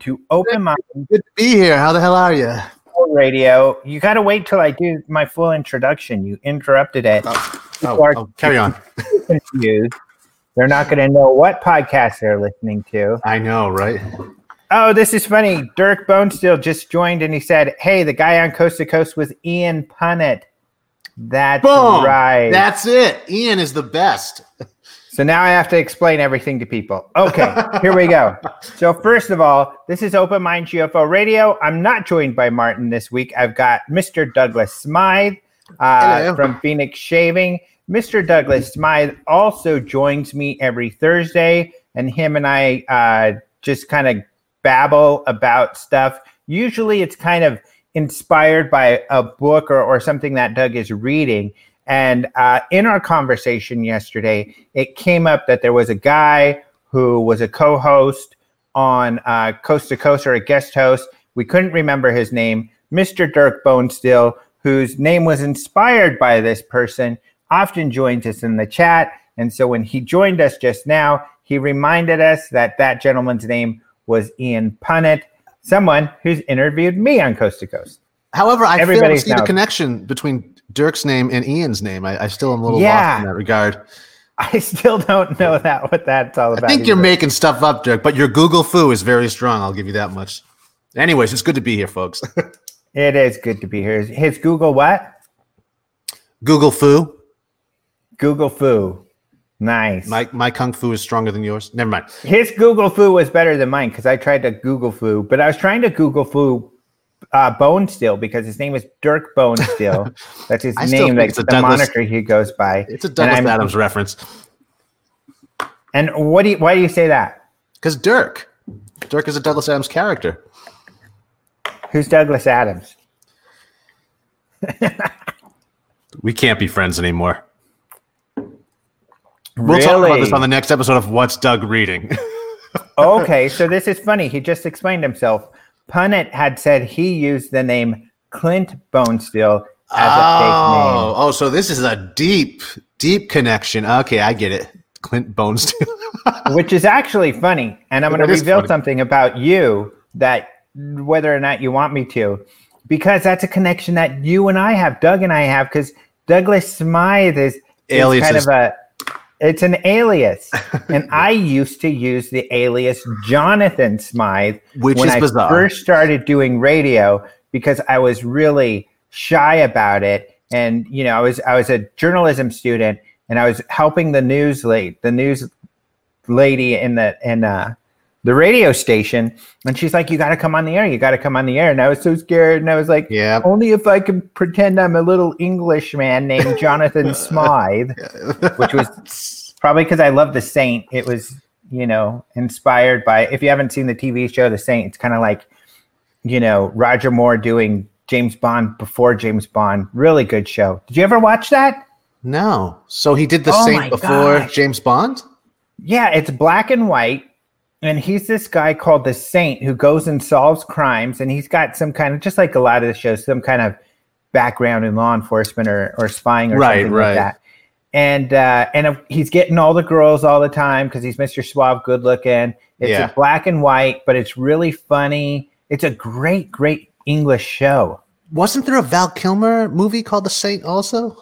To Open Mind Good to be here. How the hell are you? Radio. You got to wait till I do my full introduction. You interrupted it. Oh, oh are- oh, carry on. Confused. They're not going to know what podcast they're listening to. I know, right? Oh, this is funny. Dirk Bonesteel just joined and he said, Hey, the guy on Coast to Coast was Ian Punnett. That's Boom. right. That's it. Ian is the best. So now I have to explain everything to people. Okay, here we go. So first of all, this is Open Mind UFO Radio. I'm not joined by Martin this week. I've got Mr. Douglas Smythe uh, from Phoenix Shaving. Mr. Douglas Smythe also joins me every Thursday, and him and I uh, just kind of babble about stuff. Usually, it's kind of inspired by a book or, or something that Doug is reading. And uh, in our conversation yesterday, it came up that there was a guy who was a co host on uh, Coast to Coast or a guest host. We couldn't remember his name, Mr. Dirk Bonesteel, whose name was inspired by this person, often joins us in the chat. And so when he joined us just now, he reminded us that that gentleman's name was Ian Punnett, someone who's interviewed me on Coast to Coast. However, I fail to Everybody's see the connection between Dirk's name and Ian's name. I, I still am a little Yeah. lost in that regard. I still don't know that what that's all about. I think you're making stuff up, Dirk, but your Google foo is very strong. I'll give you that much. Anyways, it's good to be here, folks. It is good to be here. His Google what? Google foo. Google Foo. Nice. My my kung fu is stronger than yours. Never mind. His Google Foo was better than mine because I tried to Google Foo, but I was trying to Google Foo uh, Bone Steel because his name is Dirk Bone Steel. That's his name, like it's a the Douglas- moniker he goes by. It's a Douglas Adams reference. And what do you, why do you say that? Because Dirk. Dirk is a Douglas Adams character. Who's Douglas Adams? We can't be friends anymore. We'll talk about this on the next episode of What's Doug Reading. okay, so this is funny. He just explained himself. Punnett had said he used the name Clint Bonesteel as a fake oh, name. oh, oh, so this is a deep, deep connection. Okay, I get it. Clint Bonesteel. which is actually funny. And I'm going to reveal funny. something about you that whether or not you want me to, because that's a connection that you and I have, Doug and I have, because Douglas Smythe is, is kind of a it's an alias. and I used to use the alias Jonathan Smythe Which when is I bizarre. first started doing radio because I was really shy about it. And you know, I was I was a journalism student and I was helping the news late the news lady in the in uh the radio station and she's like you got to come on the air you got to come on the air and i was so scared and i was like Yeah. only if i can pretend i'm a little english man named jonathan smythe which was probably because i love the saint it was you know inspired by if you haven't seen the tv show the saint it's kind of like you know roger moore doing james bond before james bond really good show did you ever watch that No. So he did the Oh Saint before gosh. James Bond? Yeah, it's black and white. And he's this guy called the Saint who goes and solves crimes. And he's got some kind of, just like a lot of the shows, some kind of background in law enforcement or, or spying or Right, something right. like that. And uh, and he's getting all the girls all the time because he's Mr. Suave, good looking. It's Yeah. a black and white, but it's really funny. It's a great, great English show. Wasn't there a Val Kilmer movie called The Saint also?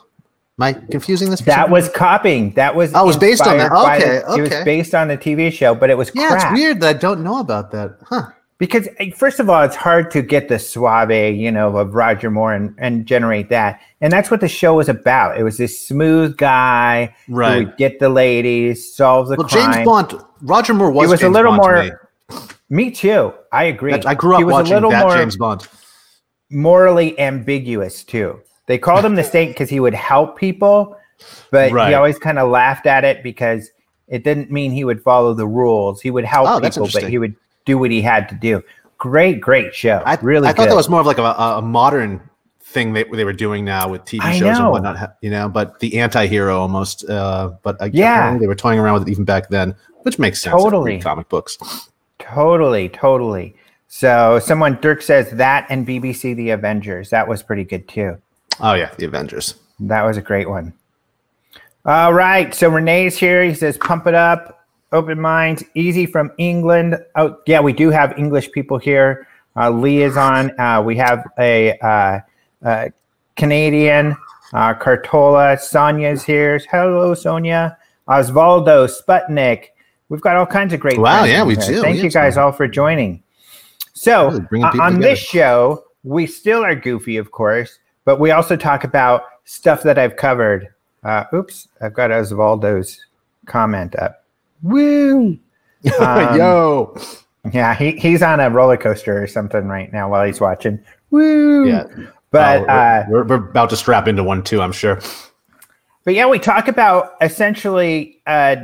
Am I confusing this? That was copying. That was Oh, it was based on that. inspired by Okay, It was okay. based on the TV show, but it was Yeah, crap. it's weird that I don't know about that. Huh. Because eh, first of all, it's hard to get the suave, you know, of Roger Moore and, and generate that. And that's what the show was about. It was this smooth guy who Right. would get the ladies, solve the Well, crime. James Bond, Roger Moore was, He was a little Bond more- me. Me too. I agree. That's- I grew up he was watching a little that more James Bond. morally ambiguous too. They called him the saint because he would help people, but Right. he always kind of laughed at it because it didn't mean he would follow the rules. He would help Oh, people, but he would do what he had to do. Great, great show. I really I thought good. that was more of like a, a modern thing that they were doing now with TV shows and whatnot. You know, but the anti-hero almost. Uh, but uh, Yeah. they were toying around with it even back then, which makes sense. if you read Totally. comic books. Totally, totally. So someone Dirk says that and BBC The Avengers. That was pretty good too. Oh yeah, the Avengers. That was a great one. All right. So Renee's here. He says, pump it up, open minds, easy from England. Oh, yeah, we do have English people here. Uh, Lee is on. Uh, we have a uh, uh, Canadian, uh, Cartola. Sonia's here. Hello, Sonia. Osvaldo, Sputnik. We've got all kinds of great Wow, yeah, we here. do. Thank you guys all for joining. So, Really uh, on together. this show, we still are goofy, of course, but we also talk about stuff that I've covered. Uh, oops, I've got Osvaldo's comment up. Woo! Um, Yo. Yeah, he, he's on a roller coaster or something right now while he's watching. Woo! Yeah. But Oh, we're, uh, we're, we're about to strap into one too. I'm sure. But yeah, we talk about essentially uh,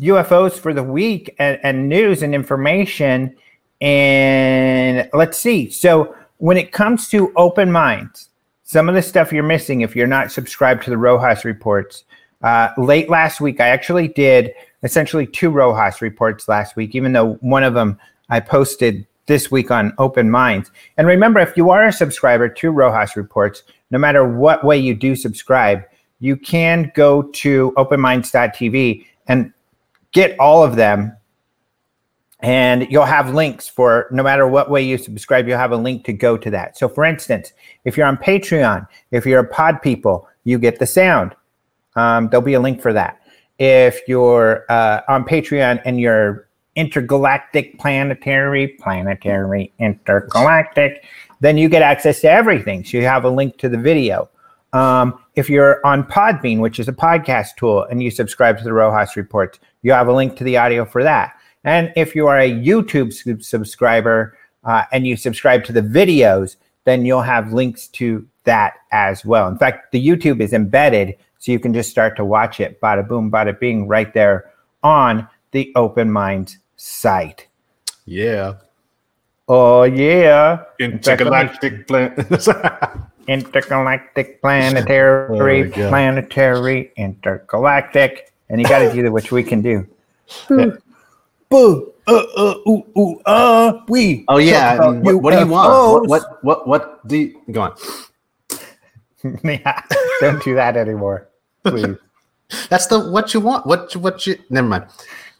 UFOs for the week and, and news and information. And let's see. So when it comes to open minds, some of the stuff you're missing if you're not subscribed to the Rojas reports. Uh, late last week, I actually did essentially two Rojas reports last week, even though one of them I posted this week on Open Minds. And remember, if you are a subscriber to Rojas reports, no matter what way you do subscribe, you can go to openminds.tv and get all of them and you'll have links for no matter what way you subscribe you'll have a link to go to that. So for instance if you're on patreon if you're a pod people you get the sound. Um, there'll be a link for that. If you're uh, on patreon and you're intergalactic planetary planetary intergalactic then you get access to everything. So you have a link to the video. Um, if you're on Podbean, which is a podcast tool, and you subscribe to the Rojas Reports, you have a link to the audio for that. And if you are a YouTube sub- subscriber uh, and you subscribe to the videos, then you'll have links to that as well. In fact, the YouTube is embedded, so you can just start to watch it, bada boom, bada bing, right there on the Open Minds site. Yeah. Oh, yeah. Intergalactic plan. intergalactic, planetary, Oh, planetary, intergalactic, and you got to do the which we can do. Boo, boo, uh, uh, ooh, ooh, uh, we. oh yeah. talk I mean, about what, what do you want? UFOs. What, what what what do you go on? yeah, don't do that anymore, please. That's the what you want. What you- what you never mind.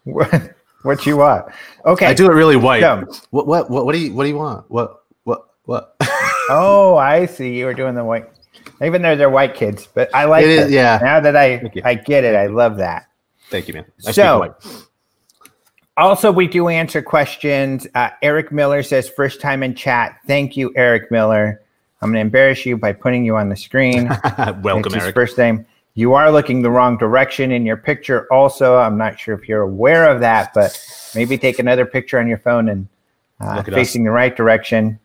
what, what you want? Okay. I do it really white. So- What, what what what do you what do you want? What what what? Oh, I see. You were doing the white. Even though they're white kids, but I like It is- it. yeah. Now that I Thank you. I get it, I love that. Thank you, man. I speak So- white. Also, we do answer questions. Uh, Eric Miller says, first time in chat. Thank you, Eric Miller. I'm going to embarrass you by putting you on the screen. Welcome, it's his Eric. first name. You are looking the wrong direction in your picture. Also, I'm not sure if you're aware of that, but maybe take another picture on your phone and uh, Look at us. facing the right direction.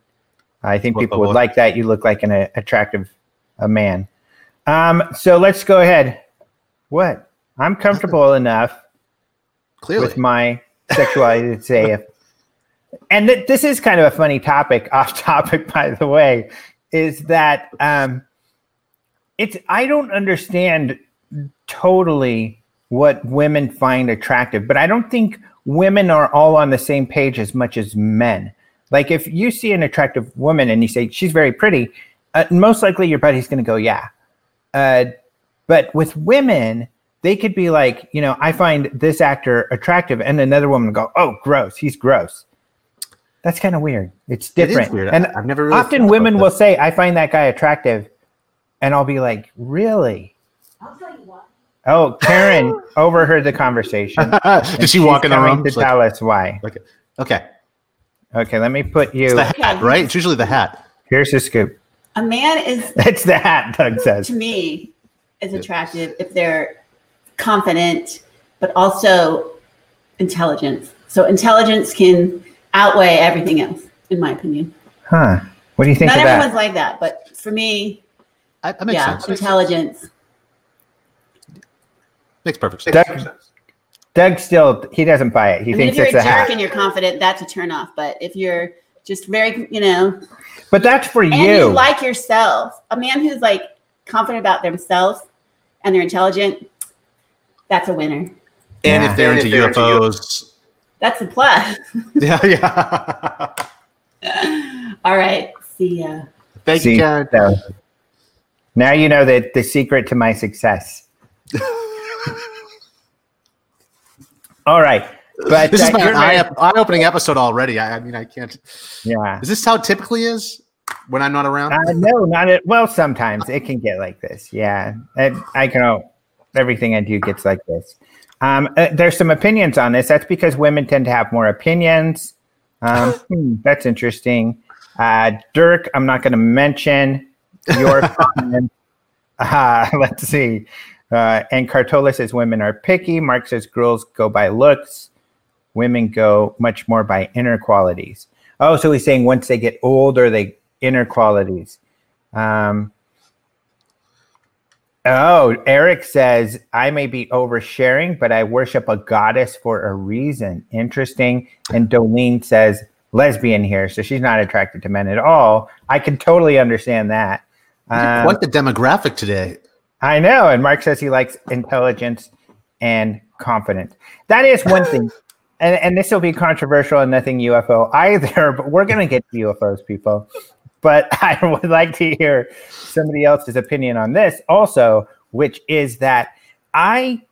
I think Look, people look, would like that. You look like an uh, attractive a man. Um, so let's go ahead. What? I'm comfortable enough Clearly. with my sexuality. To say and th- this is kind of a funny topic off topic by the way is that um it's i don't understand totally what women find attractive but i don't think women are all on the same page as much as men. Like if you see an attractive woman and you say she's very pretty uh, most likely your buddy's going to go yeah. Uh, but with women they could be like, you know, I find this actor attractive, and another woman go, oh, gross, he's gross. That's kind of weird. It's It is different. weird. And I've never really often women will say, I find that guy attractive, and I'll be like, really? I'll tell you what. Oh, Karen overheard the conversation. Did she walk in the room? to She's like, tell us why? okay. Okay. Okay, let me put It's you. the hat, right? It's usually the hat. Here's the scoop. A man is It's the hat, Doug says. to me is attractive if they're confident, but also intelligence. So intelligence can outweigh everything else, in my opinion. Huh. What do you think Not of everyone's that? like that, but for me, I, that makes yeah, sense. intelligence. Makes perfect sense. Doug, Doug still he doesn't buy it. He I mean, thinks if you're a it's a jerk hack. and you're confident, that's a turn off. But if you're just very, you know, But that's for and you. you like yourself, a man who's like confident about themselves and they're intelligent, that's a winner. And Yeah. if they're And into if they're into UFOs, That's a plus. yeah, yeah. All right. See ya. Thank See, you, Karen. so now you know that the secret to my success. All right. But This is my eye, eye-opening episode already. I, I mean, I can't. yeah. Is this how it typically is when I'm not around? Uh, no, not at well. Sometimes it can get like this. Yeah, And I can. Everything I do gets like this. Um, uh, there's some opinions on this. That's because women tend to have more opinions. Um, hmm, that's interesting. Uh, Dirk, I'm not going to mention your comment. Uh, let's see. Uh, and Cartola says women are picky. Mark says girls go by looks. Women go much more by inner qualities. Oh, so he's saying once they get older, they inner qualities. Um, oh, Eric says I may be oversharing, but I worship a goddess for a reason. Interesting. And Dolene says lesbian here, so she's not attracted to men at all. I can totally understand that. Um, Quite the demographic today. I know. And Mark says he likes intelligence and confidence. That is one thing. And, and this will be controversial and nothing UFO either, but we're going to get to UFOs, people. But I would like to hear somebody else's opinion on this also, which is that I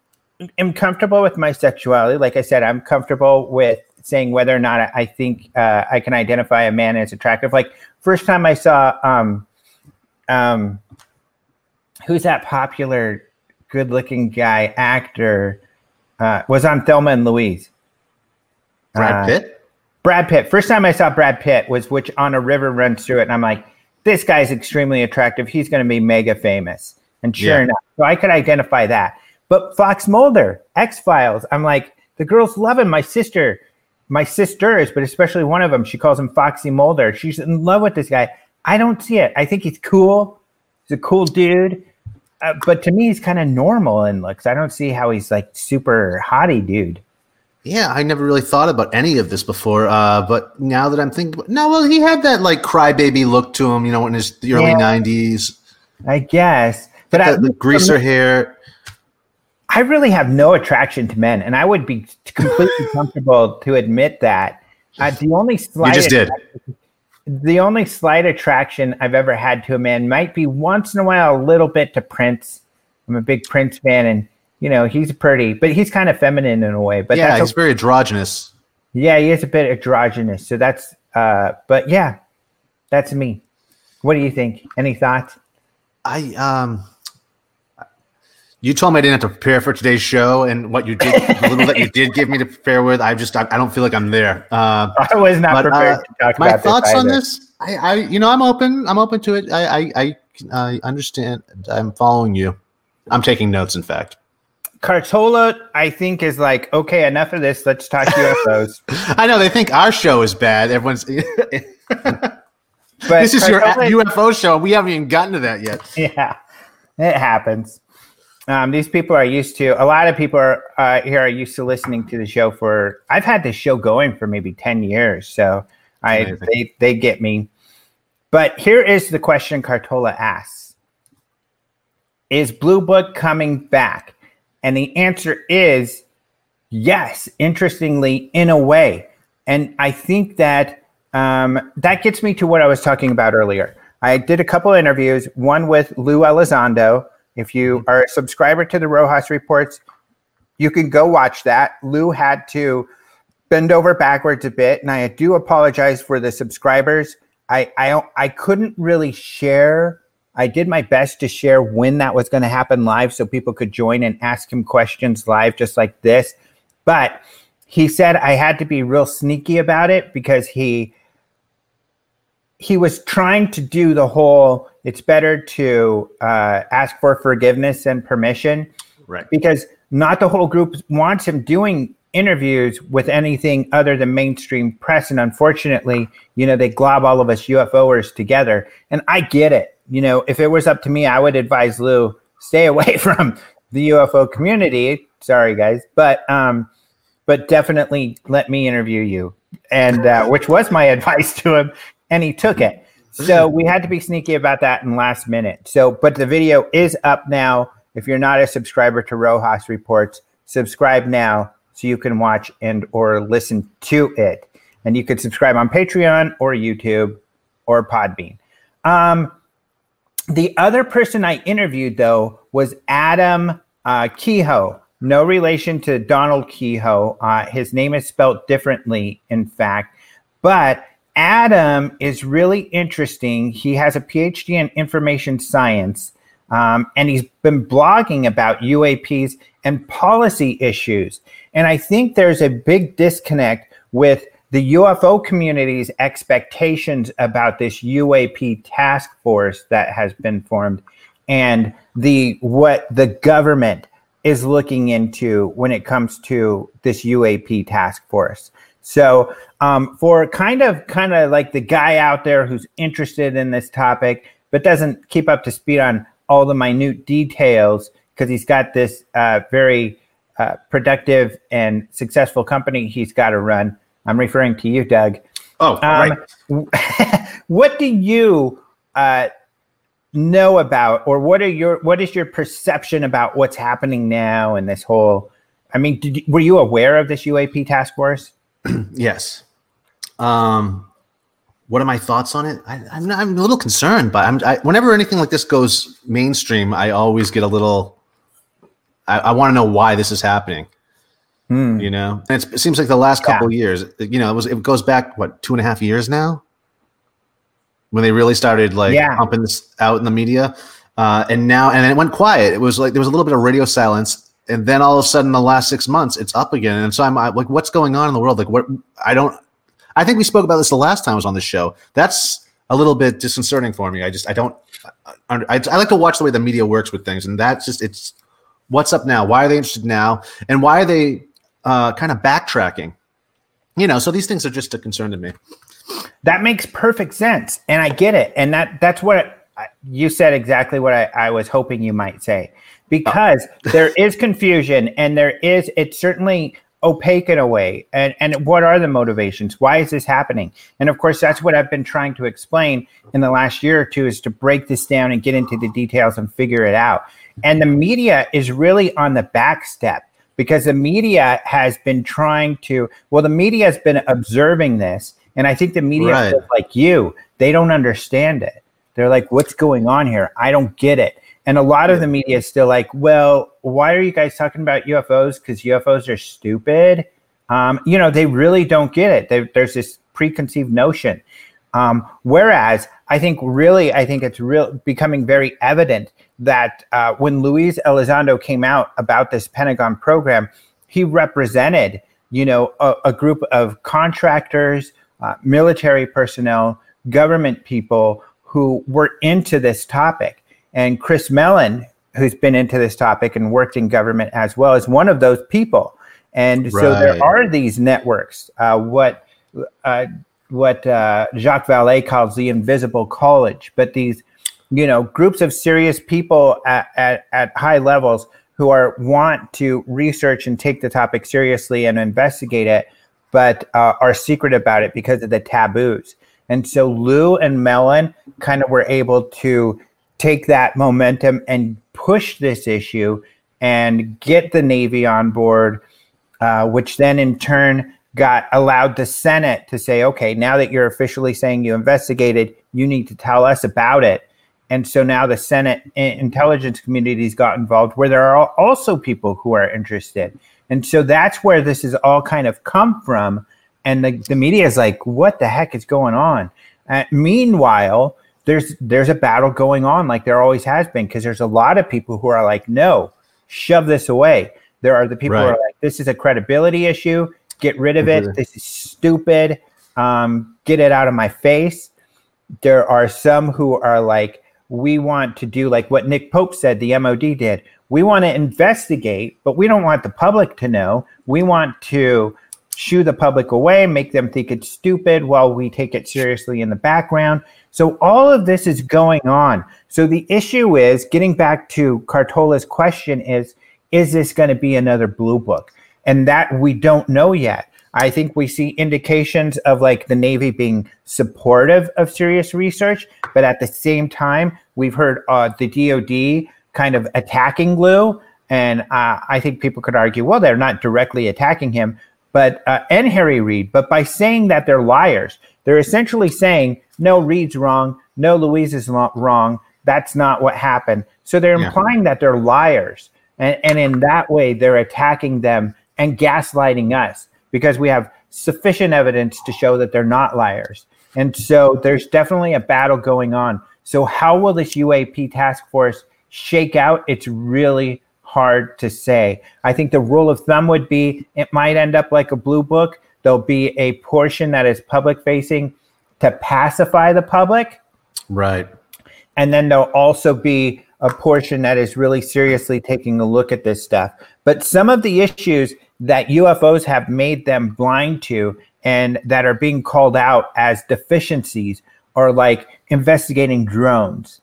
am comfortable with my sexuality. Like I said, I'm comfortable with saying whether or not I- think uh, I can identify a man as attractive. Like, first time I saw um, um, who's that popular good looking guy actor uh, was on Thelma and Louise. Brad Uh, Pitt. Brad Pitt. First time I saw Brad Pitt was which on a river runs through it, and I'm like, this guy's extremely attractive. He's going to be mega famous. And sure Yeah. enough, so I could identify that. But Fox Mulder, X Files, I'm like, the girls love him. My sister, my sisters, but especially one of them, she calls him Foxy Mulder. She's in love with this guy. I don't see it. I think he's cool. He's a cool dude. Uh, but to me, he's kind of normal in looks. I don't see how he's like super hottie dude. Yeah, I never really thought about any of this before. Uh, but now that I'm thinking, about, no, well, he had that like crybaby look to him, you know, in his the early Yeah. '90s. I guess. But I, the, greaser hair. I really have no attraction to men, and I would be completely comfortable to admit that. Uh, the only slight You just did. the only slight attraction I've ever had to a man might be once in a while a little bit to Prince. I'm a big Prince fan, and you know he's pretty, but he's kind of feminine in a way. But yeah, he's very androgynous. yeah, he is a bit androgynous. So that's uh, but yeah, that's me. What do you think? Any thoughts? I um, you told me I didn't have to prepare for today's show, and what you did, the little that you did give me to prepare with, I just I, I don't feel like I'm there. Uh, I was not But, prepared uh, to talk my thoughts this on this, I, I, you know, I'm open. I'm open to it. I, I, I, I understand. I'm following you. I'm taking notes. In fact, Cartola, I think, is like, okay, enough of this. Let's talk UFOs. I know they think our show is bad. Everyone's. But this is your UFO show. We haven't even gotten to that yet. yeah, it happens. Um, these people are used to. A lot of people are uh, here are used to listening to the show for. I've had this show going for maybe ten years, so I Amazing. they they get me. But here is the question Cartola asks: Is Blue Book coming back? And the answer is yes. Interestingly, in a way, and I think that um, that gets me to what I was talking about earlier. I did a couple of interviews, one with Lou Elizondo. If you are a subscriber to the Rojas Reports, you can go watch that. Lou had to bend over backwards a bit, and I do apologize for the subscribers. I I, I couldn't really share. I did my best to share when that was going to happen live, so people could join and ask him questions live, just like this. But he said I had to be real sneaky about it because he he was trying to do the whole it's better to uh, ask for forgiveness and permission Right. because not the whole group wants him doing interviews with anything other than mainstream press. And unfortunately, you know, they glob all of us UFOers together. And I get it. You know, if it was up to me, I would advise Lou stay away from the UFO community. Sorry, guys, but um, but definitely let me interview you, and uh, which was my advice to him, and he took it. So we had to be sneaky about that in last minute. So, but the video is up now. If you're not a subscriber to Rojas Reports, subscribe now so you can watch and or listen to it. And you can subscribe on Patreon or YouTube or Podbean. Um, the other person I interviewed though was Adam uh, Kehoe. No relation to Donald Keyhoe. Uh, his name is spelled differently, in fact, but Adam is really interesting. He has a PhD in information science, um, and he's been blogging about UAPs and policy issues. And I think there's a big disconnect with the UFO community's expectations about this UAP task force that has been formed and the what the government is looking into when it comes to this UAP task force. So, um, for kind of kind of like the guy out there who's interested in this topic but doesn't keep up to speed on all the minute details because he's got this uh, very uh, productive and successful company he's got to run. I'm referring to you, Doug. Oh, um, right. what do you uh, know about, or what are your what is your perception about what's happening now in this whole? I mean, did, were you aware of this UAP task force? yes. Um, what are my thoughts on it? I, am I'm, I'm a little concerned, but I'm I, whenever anything like this goes mainstream, I always get a little. I, I want to know why this is happening. Hmm. You know, and it seems like the last couple yeah. years. You know, it was it goes back what two and a half years now when they really started like yeah. pumping this out in the media. Uh, and now, and it went quiet. It was like there was a little bit of radio silence, and then all of a sudden, the last six months, it's up again. And so I'm like, what's going on in the world? Like, what? I don't. I think we spoke about this the last time I was on the show. That's a little bit disconcerting for me. I just I don't. I, I like to watch the way the media works with things, and that's just it's. What's up now? Why are they interested now? And why are they uh, kind of backtracking? You know, so these things are just a concern to me. That makes perfect sense, and I get it. And that that's what you said exactly what I, I was hoping you might say, because there is confusion, and there is it's certainly opaque in a way. And and what are the motivations? Why is this happening? And of course, that's what I've been trying to explain in the last year or two is to break this down and get into the details and figure it out. And the media is really on the back step because the media has been trying to well the media has been observing this and I think the media, right. like you, they don't understand it. They're like, what's going on here? I don't get it. And a lot of the media is still like, well, why are you guys talking about UFOs? Because UFOs are stupid. Um, you know, they really don't get it. They, there's this preconceived notion. Um, whereas I think really, I think it's real becoming very evident that uh, when Luis Elizondo came out about this Pentagon program, he represented, you know, a, a group of contractors, uh, military personnel, government people who were into this topic. And Chris Mellon, who's been into this topic and worked in government as well, is one of those people. And right. so there are these networks. Uh, what uh, what uh, Jacques Vallée calls the invisible college, but these you know groups of serious people at, at, at high levels who are want to research and take the topic seriously and investigate it but uh, are secret about it because of the taboos. And so Lou and Mellon kind of were able to take that momentum and push this issue and get the Navy on board, uh, which then in turn got allowed the Senate to say, okay, now that you're officially saying you investigated, you need to tell us about it. And so now the Senate intelligence communities got involved, where there are also people who are interested. And so that's where this has all kind of come from. And the, the media is like, what the heck is going on? Uh, meanwhile, there's there's a battle going on like there always has been because there's a lot of people who are like, no, shove this away. There are the people right. who are like, this is a credibility issue. Get rid of it. Mm-hmm. This is stupid. Um, get it out of my face. There are some who are like, we want to do like what Nick Pope said the MOD did We want to investigate, but we don't want the public to know. We want to shoo the public away, make them think it's stupid while we take it seriously in the background. So all of this is going on. So the issue is getting back to Cartola's question is is this going to be another blue book? And that we don't know yet. I think we see indications of like the Navy being supportive of serious research, but at the same time, we've heard uh, the DoD kind of attacking Lue, and uh, I think people could argue, well, they're not directly attacking him, but uh, and Harry Reid, but by saying that they're liars, they're essentially saying no, Reid's wrong, no, Luis is wrong. That's not what happened. So they're yeah. implying that they're liars, and and in that way, they're attacking them and gaslighting us because we have sufficient evidence to show that they're not liars. And so there's definitely a battle going on. So, how will this UAP task force shake out? It's really hard to say. I think the rule of thumb would be it might end up like a blue book. There'll be a portion that is public facing to pacify the public. Right. And then there'll also be a portion that is really seriously taking a look at this stuff. But some of the issues that UFOs have made them blind to and that are being called out as deficiencies are like investigating drones,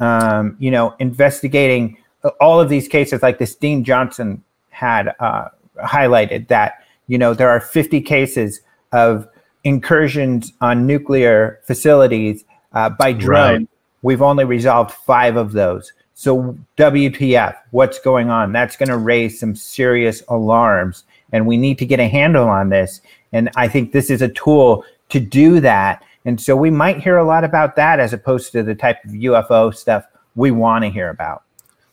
um, you know, investigating all of these cases, like this Dean Johnson had uh, highlighted that, you know, there are 50 cases of incursions on nuclear facilities uh, by drone. Right. We've only resolved five of those. So WTF? What's going on? That's going to raise some serious alarms, and we need to get a handle on this. And I think this is a tool to do that. And so we might hear a lot about that as opposed to the type of UFO stuff we want to hear about.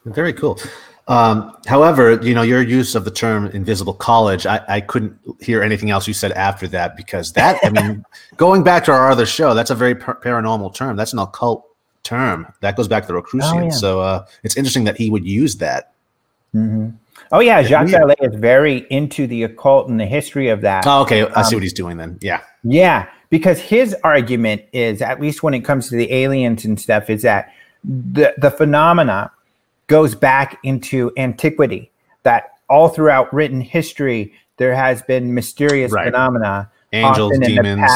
Very cool. Um, however, you know, your use of the term invisible college, I, I couldn't hear anything else you said after that because that, I mean, going back to our other show, that's a very par- paranormal term. That's an occult term. That goes back to the Rosicrucians. Oh, yeah. So uh, it's interesting that he would use that. Mm-hmm. Oh yeah, Jacques Vallée is very into the occult and the history of that. Oh, okay. I see um, what he's doing then. Yeah. Yeah, because his argument is, at least when it comes to the aliens and stuff, is that the the phenomena goes back into antiquity. That all throughout written history, there has been mysterious right. phenomena. Angels, demons.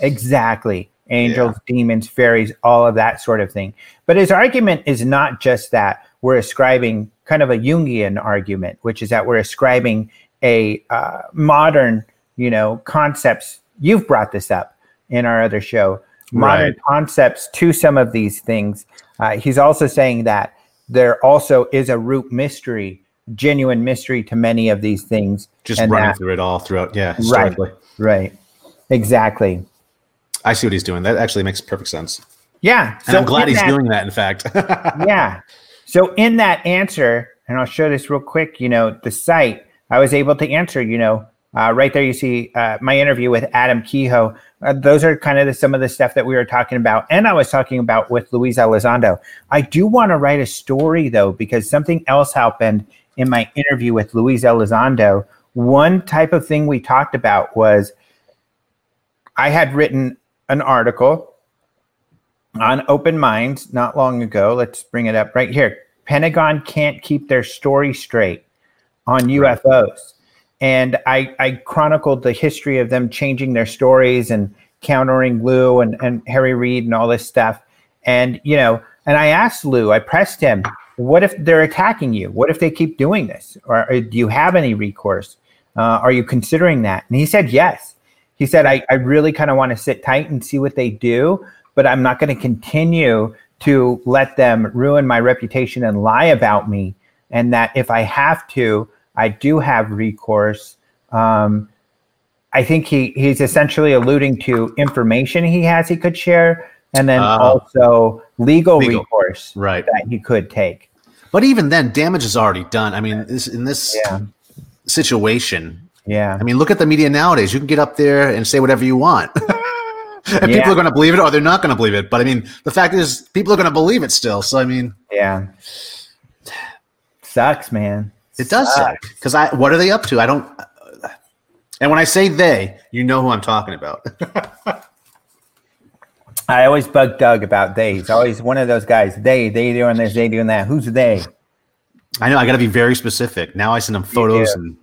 Exactly angels, yeah. demons, fairies, all of that sort of thing. But his argument is not just that we're ascribing kind of a Jungian argument, which is that we're ascribing a uh, modern, you know, concepts. You've brought this up in our other show, modern right. concepts to some of these things. Uh, he's also saying that there also is a root mystery, genuine mystery to many of these things. Just running that, through it all throughout, yeah, right, right, exactly. I see what he's doing. That actually makes perfect sense. Yeah. And so I'm glad he's that, doing that, in fact. yeah. So in that answer, and I'll show this real quick, you know, the site, I was able to answer, you know, uh, right there you see uh, my interview with Adam Kehoe. Uh, those are kind of the, some of the stuff that we were talking about. And I was talking about with Luis Elizondo. I do want to write a story, though, because something else happened in my interview with Luis Elizondo. One type of thing we talked about was I had written an article on Open Minds not long ago. Let's bring it up right here. Pentagon can't keep their story straight on UFOs. And I, I chronicled the history of them changing their stories and countering Lou and, and Harry Reid and all this stuff. And, you know, and I asked Lou, I pressed him, what if they're attacking you? What if they keep doing this? Or, or do you have any recourse? Uh, are you considering that? And he said yes he said, I, I really kind of want to sit tight and see what they do, but I'm not going to continue to let them ruin my reputation and lie about me. And that if I have to, I do have recourse. Um, I think he, he's essentially alluding to information he has he could share, and then uh, also legal, legal, recourse right. that he could take. But even then, damage is already done. I mean, this, in this yeah. situation, yeah. I mean, look at the media nowadays. You can get up there and say whatever you want. and yeah. people are going to believe it or they're not going to believe it. But I mean, the fact is, people are going to believe it still. So, I mean, yeah. Sucks, man. It does suck. Because I, what are they up to? I don't. And when I say they, you know who I'm talking about. I always bug Doug about they. He's always one of those guys. They, they doing this, they doing that. Who's they? I know I got to be very specific. Now I send them photos and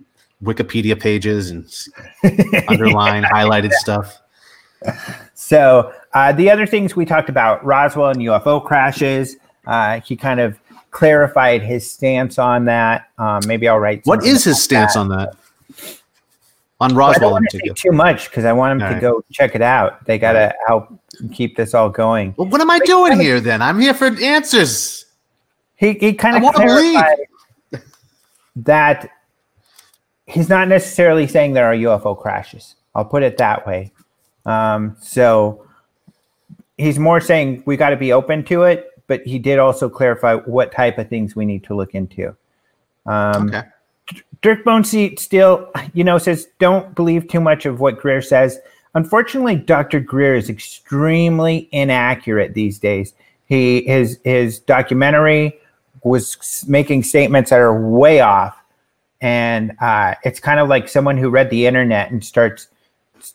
Wikipedia pages and underline highlighted stuff. So uh, the other things we talked about, Roswell and UFO crashes. Uh, he kind of clarified his stance on that. Um, maybe I'll write. What is his stance that. on that? On Roswell want to too much because I want him All to right. go check it out. They got to help keep this all going. Well, what am I doing here then? I'm here for answers. He he kind of clarified that he's not necessarily saying there are UFO crashes. I'll put it that way. Um, so he's more saying we got to be open to it, but he did also clarify what type of things we need to look into. Um, Okay. Dirk Boneseat still, you know, says don't believe too much of what Greer says. Unfortunately, Dr. Greer is extremely inaccurate these days. He his his documentary was making statements that are way off, and uh, it's kind of like someone who read the internet and starts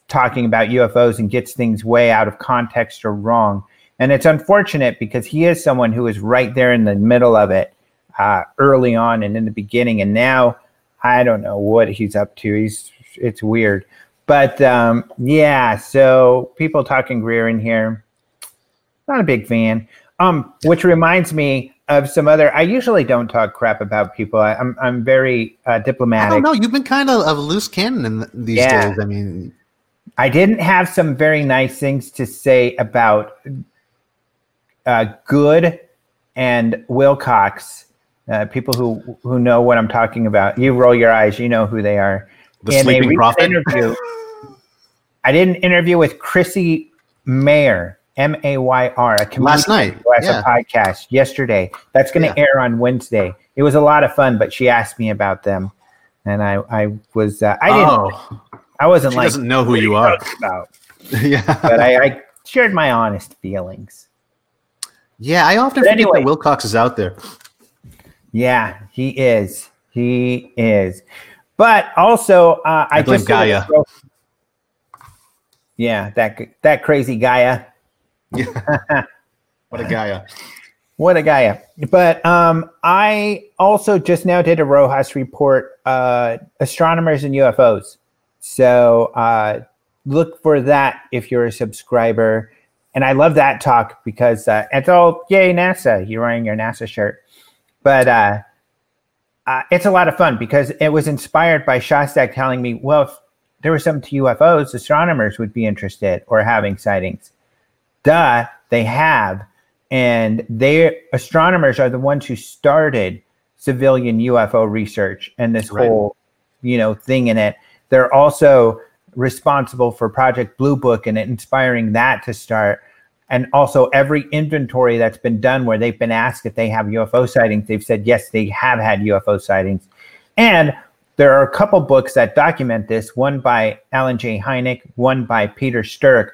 talking about UFOs and gets things way out of context or wrong. And it's unfortunate because he is someone who is right there in the middle of it uh, early on and in the beginning. And now I don't know what he's up to. He's it's weird. But um, yeah, so people talking Greer in here, not a big fan. Um, which reminds me of some other. I usually don't talk crap about people. I, I'm I'm very uh, I diplomatic. don't know. You've been kind of a loose cannon in th- these Yeah. days. I mean, I didn't have some very nice things to say about uh, Goode and Wilcock. Uh, people who who know what I'm talking about. You roll your eyes. You know who they are. the In sleeping prophet. interview, I did an interview with Chrissy Mayr, M A Y R, a Last night, yeah. podcast yesterday. That's going to Yeah. air on Wednesday. It was a lot of fun, but she asked me about them, and I I was uh, I didn't oh, I wasn't she like doesn't know who you are. about yeah. but I, I shared my honest feelings. yeah, I often But anyway. that Wilcock is out there. Yeah, he is. He is. But also, uh, I, I just Gaia. Yeah, that that crazy Gaia. Yeah. what a guy. What a Gaia. But um, I also just now did a Rojas report, uh, astronomers and UFOs. So uh, look for that if you're a subscriber. And I love that talk because uh, it's all yay NASA. You're wearing your NASA shirt, but uh, uh, it's a lot of fun because it was inspired by Shostak telling me, well, if there was something to UFOs, astronomers would be interested or having sightings. Duh, they have, and they astronomers are the ones who started civilian UFO research and this Right. whole, you know, thing in it. They're also responsible for Project Blue Book and inspiring that to start. And also every inventory that's been done where they've been asked if they have UFO sightings, they've said yes, they have had UFO sightings. And there are a couple books that document this, one by Alan J. Hynek, one by Peter Sturrock,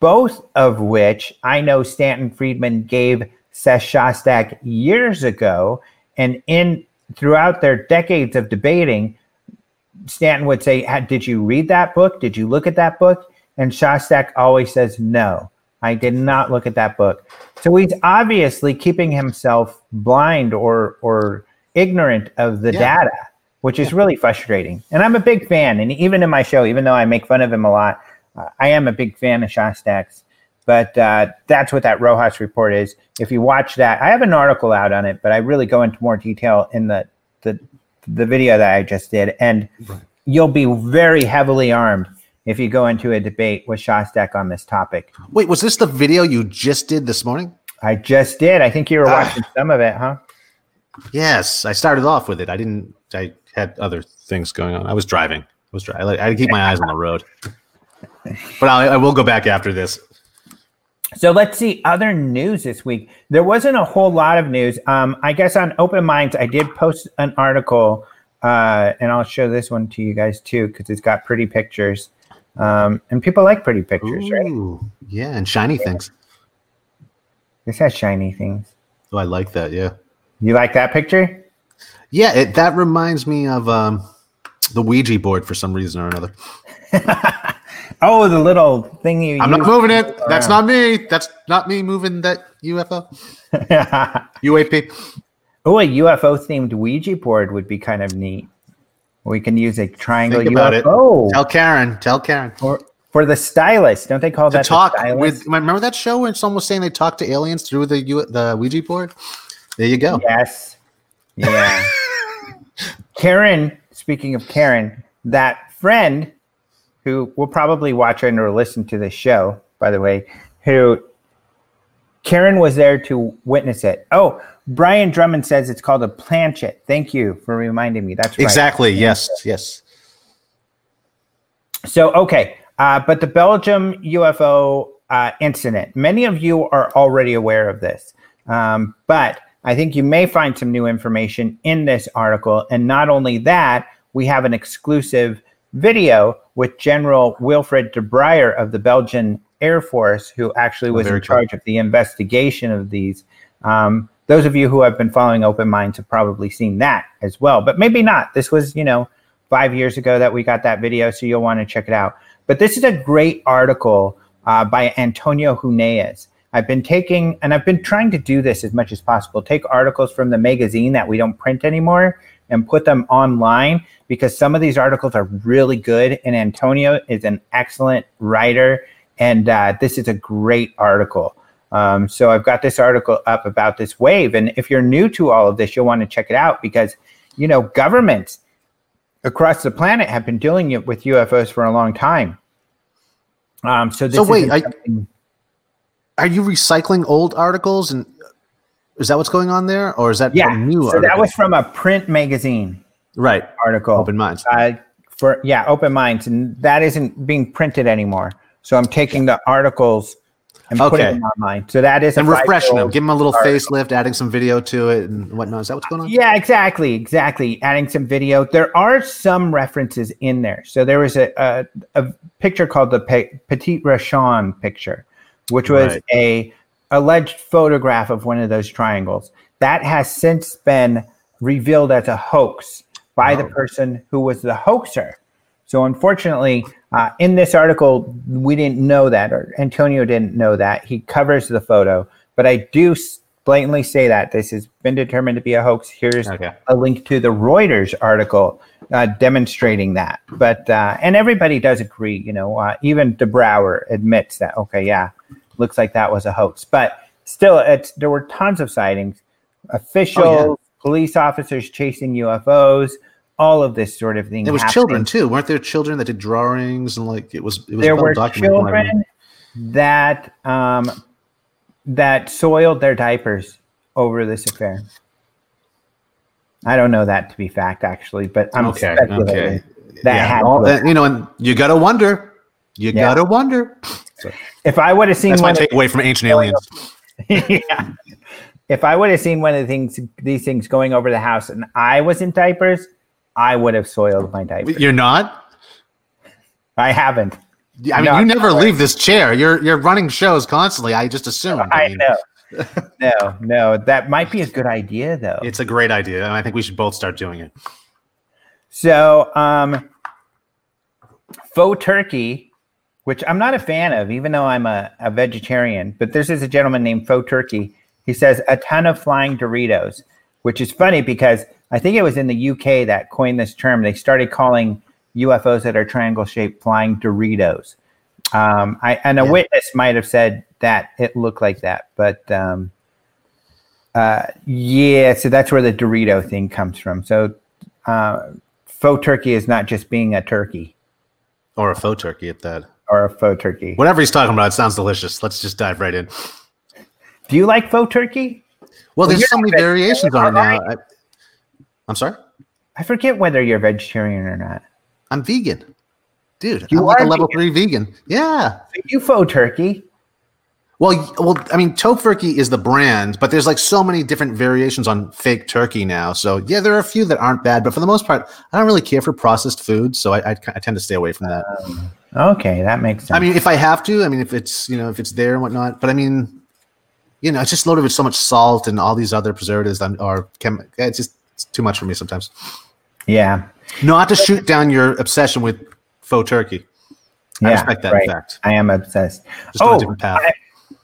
both of which I know Stanton Friedman gave Seth Shostak years ago. And in throughout their decades of debating, Stanton would say, Did you read that book? Did you look at that book? And Shostak always says, No, I did not look at that book. So he's obviously keeping himself blind or or ignorant of the Yeah. data, which is really frustrating. And I'm a big fan. And even in my show, even though I make fun of him a lot, uh, I am a big fan of Shostak's. But uh, that's what that Rojas report is. If you watch that, I have an article out on it, but I really go into more detail in the the, the video that I just did. And Right. you'll be very heavily armed if you go into a debate with Shostak on this topic. Wait, was this the video you just did this morning? I just did. I think you were Ah. watching some of it, huh? Yes, I started off with it. I didn't. I had other things going on. I was driving. I was driving. I, like, I keep my eyes on the road. But I, I will go back after this. So let's see other news this week. There wasn't a whole lot of news. Um, I guess on Open Minds, I did post an article, uh, and I'll show this one to you guys too because it's got pretty pictures, um, and people like pretty pictures, right? Yeah, and shiny things. This has shiny things. Oh, I like that. Yeah, You like that picture? yeah. It, that reminds me of um, the Ouija board for some reason or another. oh, the little thing you. I'm not moving it. That's not me. That's not me moving that UFO UAP. Oh, a UFO themed Ouija board would be kind of neat. We can use a triangle Think about it. UFO Tell Karen. Tell Karen. for, for the stylist. Don't they call To that talk with. Remember that show where someone was saying they talked to aliens through the U, the Ouija board? There you go. Yes. Yeah. Karen, speaking of Karen, that friend who will probably watch and or listen to this show, by the way, who Karen was there to witness it. Oh, Brian Drummond says it's called a planchet. Thank you for reminding me. That's right. Exactly. Yes. Yes. So, okay. Uh, but the Belgium UFO uh, incident, many of you are already aware of this. Um, but I think you may find some new information in this article. And not only that, we have an exclusive video with General Wilfred de Brouwer of the Belgian Air Force, who actually was very in cool. charge of the investigation of these. Um, those of you who have been following Open Minds have probably seen that as well, but maybe not. This was, you know, five years ago that we got that video, so you'll want to check it out. But this is a great article uh, by Antonio Huneeus. I've been taking, and I've been trying to do this as much as possible, take articles from the magazine that we don't print anymore and put them online because some of these articles are really good. And Antonio is an excellent writer, and uh, this is a great article. Um, so I've got this article up about this wave. And if you're new to all of this, you'll want to check it out because, you know, governments across the planet have been dealing with UFOs for a long time. Um, so this So wait, I- Are you recycling old articles and is that what's going on there, or is that yeah, new? so that was from a print magazine right. article. Open minds. uh, for yeah, open minds, and that isn't being printed anymore. So I'm taking the articles and putting Okay. them online. So that is and refreshing them, give them a little article. facelift, adding some video to it and whatnot. Is that what's going on? Yeah, exactly, exactly. Adding some video. There are some references in there. So there was a a, a picture called the Pe- Petit Rechain picture, which was Right. a alleged photograph of one of those triangles. That has since been revealed as a hoax by the Oh. person who was the hoaxer. So unfortunately, uh, in this article, we didn't know that, or Antonio didn't know that. He covers the photo, but I do blatantly say that this has been determined to be a hoax. Here's Okay. a link to the Reuters article uh, demonstrating that. But uh, and everybody does agree. You know, uh, even De Brouwer admits that. Okay, yeah, looks like that was a hoax. But still, it's there were tons of sightings, officials, police officers chasing UFOs, all of this sort of thing. It was happening. children too, weren't there? Children that did drawings and like it was. It was there were documented from what I remember. children that um, that soiled their diapers over this affair. I don't know that to be fact, actually, but I'm Okay, speculating okay. that yeah, all that, you know, and you gotta wonder. You Yeah. gotta wonder. If I would have seen That's my one, of, takeaway from Ancient Aliens. yeah. if I would have seen one of the things, these things going over the house, and I was in diapers, I would have soiled my diapers. You're not. I haven't. I mean, No, you never leave this chair. You're you're running shows constantly. I just assumed. I mean, know. no, no, that might be a good idea, though. It's a great idea, and I think we should both start doing it. So, um, faux turkey, which I'm not a fan of, even though I'm a, a vegetarian, but this is a gentleman named Faux Turkey. He says a ton of flying Doritos, which is funny because I think it was in the UK that coined this term. They started calling UFOs that are triangle shaped flying Doritos. Um, I, and a Yeah. witness might have said that it looked like that, but um, uh, yeah, so that's where the Dorito thing comes from. So uh, faux turkey is not just being a turkey Or a faux turkey at that. Or a faux turkey. Whatever he's talking about, it sounds delicious. Let's just dive right in. Do you like faux turkey? Well, you're there's so many variations on it now. I, I'm sorry. I forget whether you're vegetarian or not. I'm vegan, dude. You I'm like a level vegan? three vegan. Yeah. So you faux turkey. Well, well, I mean, Tofurkey is the brand, but there's like so many different variations on fake turkey now. So yeah, there are a few that aren't bad, but for the most part, I don't really care for processed food, so I, I, I tend to stay away from that. Um, Okay, that makes sense. I mean, if I have to, I mean, if it's you know if it's there and whatnot, but I mean, you know, it's just loaded with so much salt and all these other preservatives that are chem- it's just it's too much for me sometimes. yeah, Not to shoot down your obsession with faux turkey. I yeah, respect that right. fact. I am obsessed. Just on Oh, a different path. I-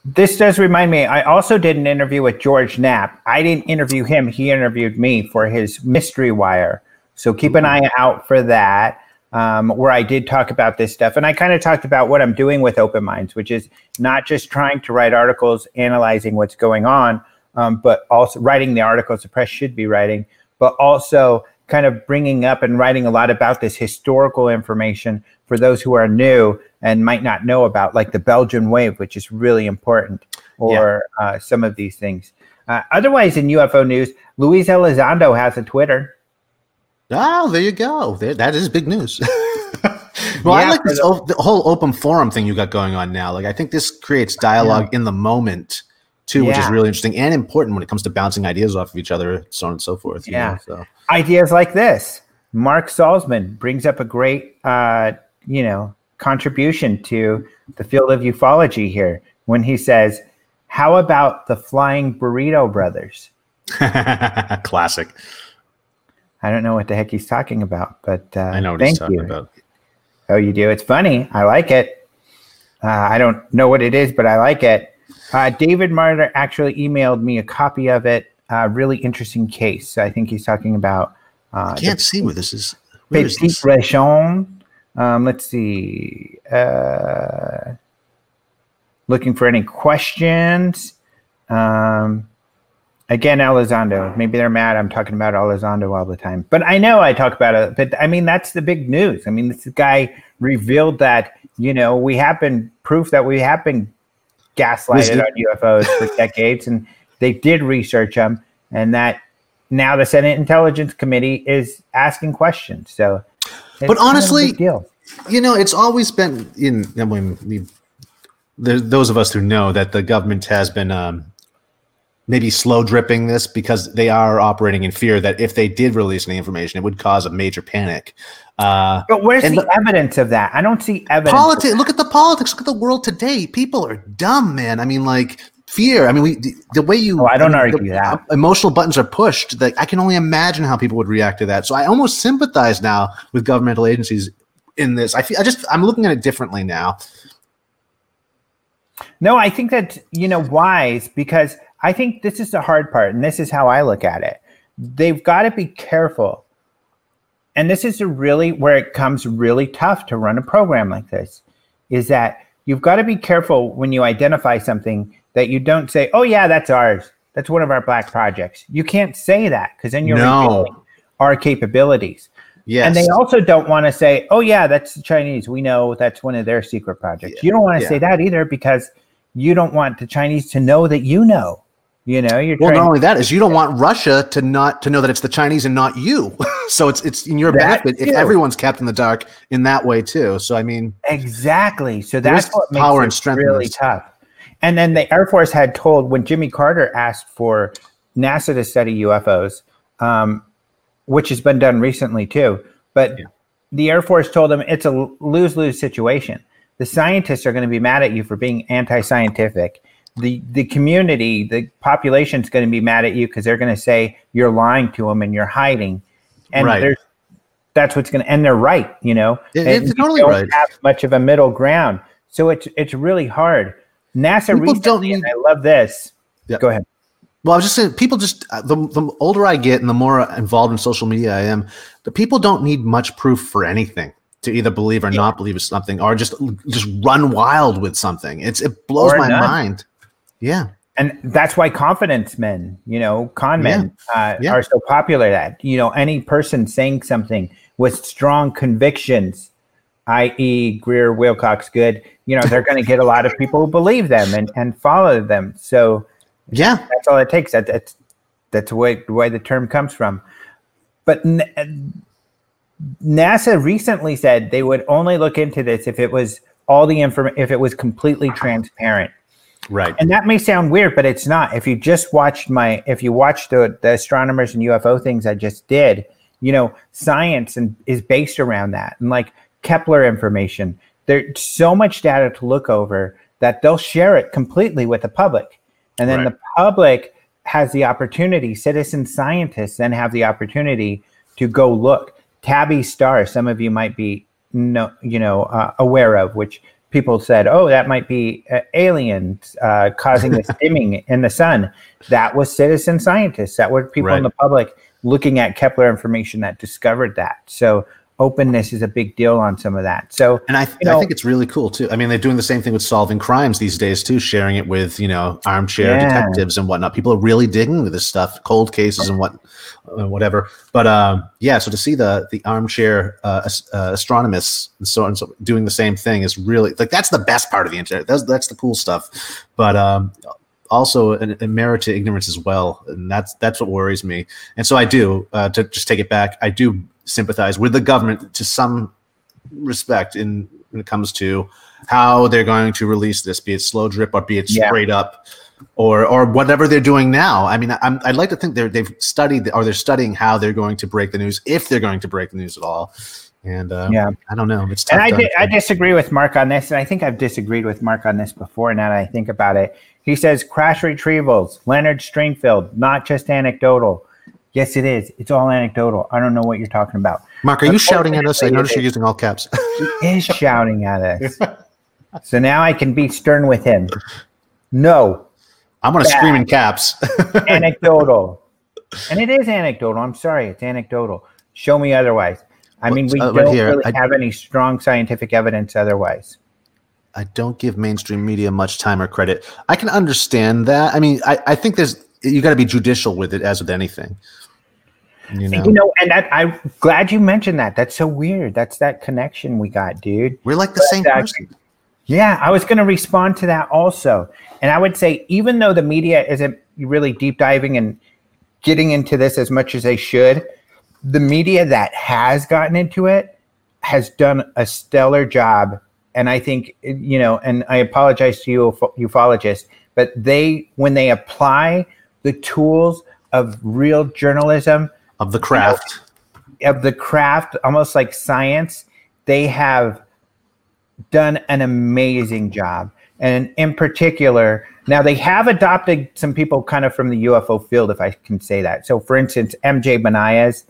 This does remind me. I also did an interview with George Knapp. I didn't interview him; he interviewed me for his Mystery Wire. So keep an eye out for that, um, where I did talk about this stuff, and I kind of talked about what I'm doing with Open Minds, which is not just trying to write articles analyzing what's going on, um, but also writing the articles the press should be writing, but also kind of bringing up and writing a lot about this historical information for those who are new and might not know about, like the Belgian wave, which is really important, or yeah. uh, some of these things. Uh, otherwise, in UFO news, Luis Elizondo has a Twitter. Oh, there you go. There, that is big news. well, yeah, I like this the, the, whole open forum thing you got going on now. Like, I think this creates dialogue yeah. in the moment too, yeah. which is really interesting and important when it comes to bouncing ideas off of each other, so on and so forth. yeah. Know, so. Ideas like this. Mark Salzman brings up a great, uh, you know, contribution to the field of ufology here when he says, "How about the flying burrito brothers?" Classic. I don't know what the heck he's talking about, but uh, I know what he's talking you. about. Oh, you do? It's funny. I like it. Uh, I don't know what it is, but I like it. Uh, David Martyr actually emailed me a copy of it. Uh, really interesting case. I think he's talking about. Uh, I can't the, see where this is. Where Petit is Région. Um, let's see. Uh, looking for any questions. Um, again, Elizondo. Maybe they're mad. I'm talking about Elizondo all the time, but I know I talk about it. But I mean, that's the big news. I mean, this guy revealed that you know we have been proof that we have been gaslighted on UFOs for decades, and they did research them, and that now the Senate Intelligence Committee is asking questions. So, but honestly, you know, it's always been in. I mean, those of us who know that the government has been um, maybe slow dripping this because they are operating in fear that if they did release any information, it would cause a major panic. Uh, but where's the, the, evidence of that? I don't see evidence. Politics. Look at the politics. Look at the world today. People are dumb, man. I mean, like fear. I mean, we the, the way you. Oh, I don't I mean, argue that. Emotional buttons are pushed. Like I can only imagine how people would react to that. So I almost sympathize now with governmental agencies in this. I feel. I just. I'm looking at it differently now. No, I think that you know wise because I think this is the hard part, and this is how I look at it. They've got to be careful and this is really where it comes really tough to run a program like this is that you've got to be careful when you identify something that you don't say oh yeah that's ours that's one of our black projects you can't say that because then you're no. our capabilities yes. and they also don't want to say oh yeah that's the chinese we know that's one of their secret projects yeah. you don't want to yeah. say that either because you don't want the chinese to know that you know you know, you're well. Not only that is you don't want Russia to not to know that it's the Chinese and not you. so it's it's in your that benefit too. if everyone's kept in the dark in that way too. So I mean, exactly. So that's what makes power and strength really tough. And then the Air Force had told when Jimmy Carter asked for NASA to study UFOs, um, which has been done recently too. But yeah. the Air Force told them it's a lose lose situation. The scientists are going to be mad at you for being anti scientific the the community, the population is going to be mad at you because they're going to say you're lying to them and you're hiding, and right. there's that's what's going to and they're right, you know. It, it's totally don't right. Have much of a middle ground, so it's it's really hard. NASA People recently, need, I love this. Yeah. Go ahead. Well, I was just saying, people just uh, the, the older I get and the more involved in social media I am, the people don't need much proof for anything to either believe or yeah. not believe something, or just just run wild with something. It's it blows or my none. mind. Yeah. And that's why confidence men, you know, con men yeah. Uh, yeah. are so popular. That, you know, any person saying something with strong convictions, i.e., Greer, Wilcock, Goode, you know, they're going to get a lot of people who believe them and, and follow them. So, yeah, that's all it takes. That, that's that's where, where the term comes from. But N- NASA recently said they would only look into this if it was all the information, if it was completely transparent. Right. And that may sound weird, but it's not. If you just watched my, if you watched the, the astronomers and UFO things I just did, you know, science and is based around that and like Kepler information. There's so much data to look over that they'll share it completely with the public. And then right. the public has the opportunity, citizen scientists then have the opportunity to go look. Tabby Star, some of you might be no, you know, uh, aware of, which people said, "Oh, that might be uh, aliens uh, causing this dimming in the sun." That was citizen scientists. That were people Right. in the public looking at Kepler information that discovered that. So openness is a big deal on some of that. So And I, You I think it's really cool too. I mean, they're doing the same thing with solving crimes these days too, sharing it with you know armchair Yeah. detectives and whatnot. People are really digging with this stuff, cold cases and what, uh, whatever. But um, yeah, so to see the the armchair uh, uh, astronomists and so on, so doing the same thing is really like that's the best part of the internet. That's that's the cool stuff. But um, also a, a merit to ignorance as well, and that's that's what worries me. And so I do uh, to just take it back. I do sympathize with the government to some respect in when it comes to how they're going to release this, be it slow drip or be it Yeah. straight up, or or whatever they're doing now. I mean, I'm, I'd like to think they're they've studied or they're studying how they're going to break the news if they're going to break the news at all. And uh, Yeah. I don't know. It's and I, di- I disagree with Mark on this, and I think I've disagreed with Mark on this before. Now that I think about it, he says crash retrievals, Leonard Stringfield, not just anecdotal. Yes, it is. It's all anecdotal. I don't know what you're talking about. Mark, are you shouting at us? I notice you're using all caps. He is shouting at us. So now I can be stern with him. No, I'm going to scream in caps. anecdotal. And it is anecdotal. I'm sorry, it's anecdotal. Show me otherwise. I mean, we Uh, right don't here, really I- have any strong scientific evidence otherwise. I don't give mainstream media much time or credit. I can understand that. I mean, I, I think there's you got to be judicial with it, as with anything. You know, You know, and that, I'm glad you mentioned that. That's so weird. That's that connection we got, dude. we're like the same Exactly. person. Yeah, I was going to respond to that also. And I would say, even though the media isn't really deep diving and getting into this as much as they should, the media that has gotten into it has done a stellar job. And I think, you know, and I apologize to you, ufologists, but they, when they apply the tools of real journalism, of the craft. of the craft, almost like science, they have done an amazing job. And in particular, now they have adopted some people kind of from the UFO field, if I can say that. So, for instance, MJ Banias,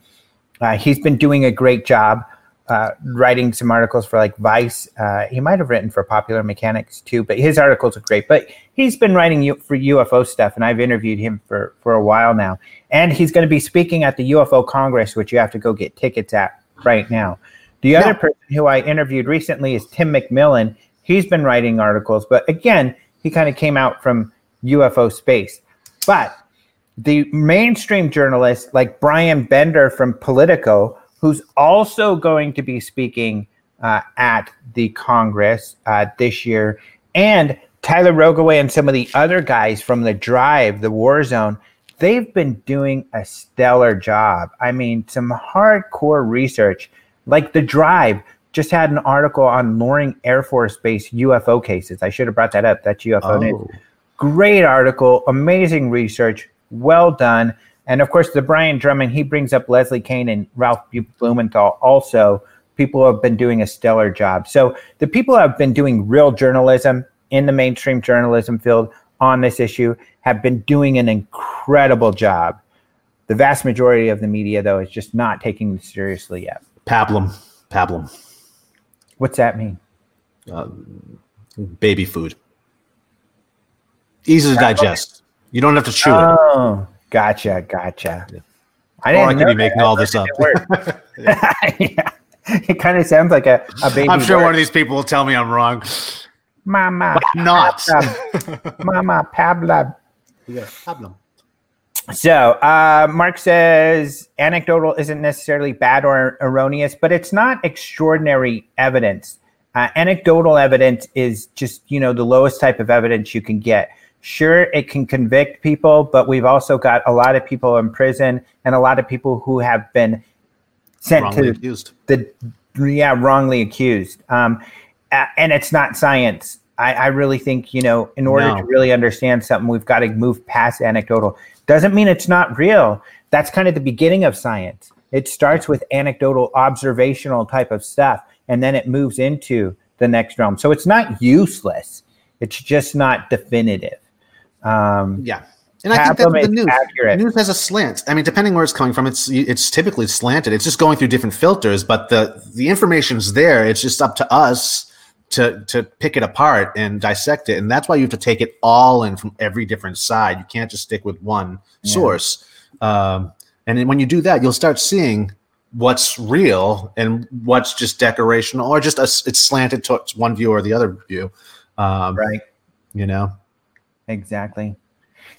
uh, he's been doing a great job uh, writing some articles for like Vice. Uh, he might have written for Popular Mechanics too, but his articles are great. But he's been writing U- for UFO stuff, and I've interviewed him for for a while now. And he's going to be speaking at the UFO Congress, which you have to go get tickets at right now. The other person who I interviewed recently is Tim McMillan. He's been writing articles, but again, he kind of came out from UFO space. But the mainstream journalists like Brian Bender from Politico, who's also going to be speaking uh, at the Congress uh, this year, and Tyler Rogoway and some of the other guys from the Drive, the War Zone, they've been doing a stellar job. I mean, some hardcore research, like the Drive. Just had an article on Loring Air Force Base UFO cases. I should have brought that up. That's UFO News Oh, great article, amazing research, well done. And of course, the Brian Drummond, he brings up Leslie Kean and Ralph Blumenthal also. People have been doing a stellar job. So the people have been doing real journalism in the mainstream journalism field on this issue have been doing an incredible job. The vast majority of the media, though, is just not taking this seriously yet. pablum, pablum, What's that mean? Uh, baby food. Easy to digest. You don't have to chew it. Oh. Gotcha, gotcha. I didn't Or I could know be that. making all this up. It yeah. It kind of sounds like a, a baby. I'm sure word. one of these people will tell me I'm wrong. Mama, But not. Mama, Pablo. Yeah, pablum. So, uh, Mark says anecdotal isn't necessarily bad or erroneous, but it's not extraordinary evidence. Uh, anecdotal evidence is just, you know, the lowest type of evidence you can get. Sure, it can convict people, but we've also got a lot of people in prison and a lot of people who have been sent Wrongly to accused. the yeah wrongly accused. Um and it's not science. I i really think you know in order No. to really understand something we've got to move past anecdotal. Doesn't mean it's not real. That's kind of the beginning of science. It starts with anecdotal observational type of stuff and then it moves into the next realm. So it's not useless. It's just not definitive um Yeah. And I think that's the news. accurate. News has a slant. I mean, depending where it's coming from, it's it's typically slanted. It's just going through different filters, but the the information's there. It's just up to us to to pick it apart and dissect it and that's why you have to take it all in from every different side you can't just stick with one Yeah. source um, and then when you do that you'll start seeing what's real and what's just decorational or just a, it's slanted towards one view or the other view um, Right. you know Exactly.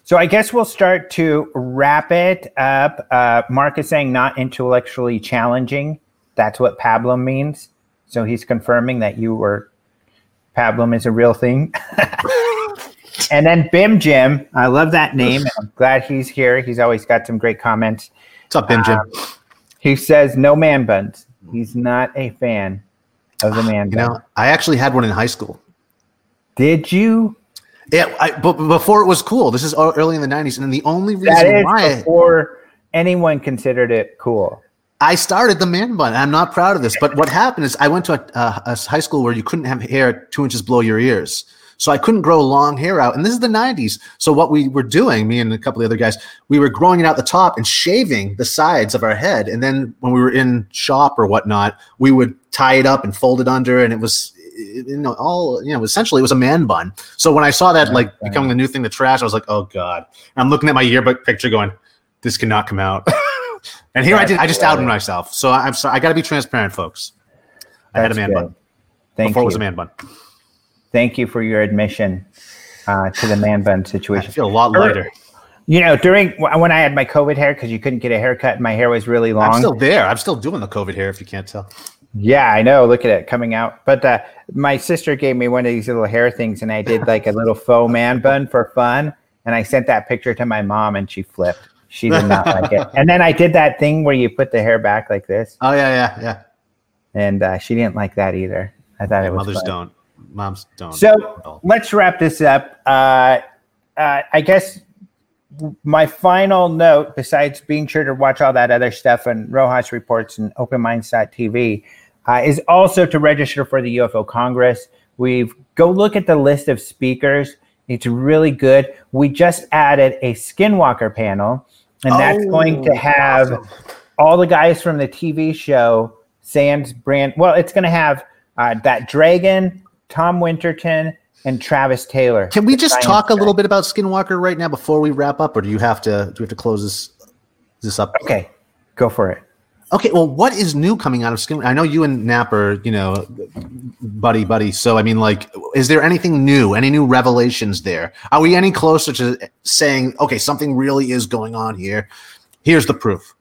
So I guess we'll start to wrap it up. Uh, Mark is saying not intellectually challenging. That's what pablum means. So he's confirming that you were pablum is a real thing. and then Bim Jim, I love that name. I'm glad he's here. He's always got some great comments. what's up Bim Jim? He says no man buns. He's not a fan of the man you bun. know i actually had one in high school Did you? Yeah I, but before it was cool this is early in the 90s and the only reason That is why before anyone considered it cool. I started the man bun. I'm not proud of this, but what happened is I went to a, a, a high school where you couldn't have hair two inches below your ears. So I couldn't grow long hair out. And this is the 90s. So what we were doing, me and a couple of the other guys, we were growing it out the top and shaving the sides of our head. And then when we were in shop or whatnot, we would tie it up and fold it under. And it was, you know, all, you know, essentially it was a man bun. So when I saw that like Right. becoming the new thing the trash, I was like, oh God. And I'm looking at my yearbook picture going, this cannot come out. and here I did, I just outed myself. So I'm sorry. I got to be transparent, folks. I had a man good. bun Thank before you. it was a man bun. Thank you for your admission uh, to the man bun situation. I feel a lot lighter. You know, during when I had my COVID hair because you couldn't get a haircut, and my hair was really long. I'm still there. I'm still doing the COVID hair, if you can't tell. Yeah, I know. Look at it coming out. But uh, my sister gave me one of these little hair things, and I did like a little faux man bun for fun. And I sent that picture to my mom, and she flipped. She did not like it. And then I did that thing where you put the hair back like this, Oh yeah, yeah, yeah. and uh, she didn't like that either. I thought it was Mothers fun. don't. Moms don't. So let's wrap this up. Uh, uh, I guess my final note, besides being sure to watch all that other stuff and Rojas reports and OpenMinds.tv, uh, is also to register for the UFO Congress. We've go look at the list of speakers. It's really good. We just added a Skinwalker panel, and that's going to Oh, have awesome. all the guys from the TV show Sans Brand. Well, it's going to have uh, that Dragon, Tom Winterton, and Travis Taylor. Can we just talk a little bit about Skinwalker right now before we wrap up, or do you have to? Do we have to close this this up? Okay, go for it. Okay. Well, what is new coming out of Skin? I know you and Knapp are, you know, buddy buddy. So I mean, like, is there anything new? Any new revelations there? Are we any closer to saying, okay, something really is going on here? Here's the proof.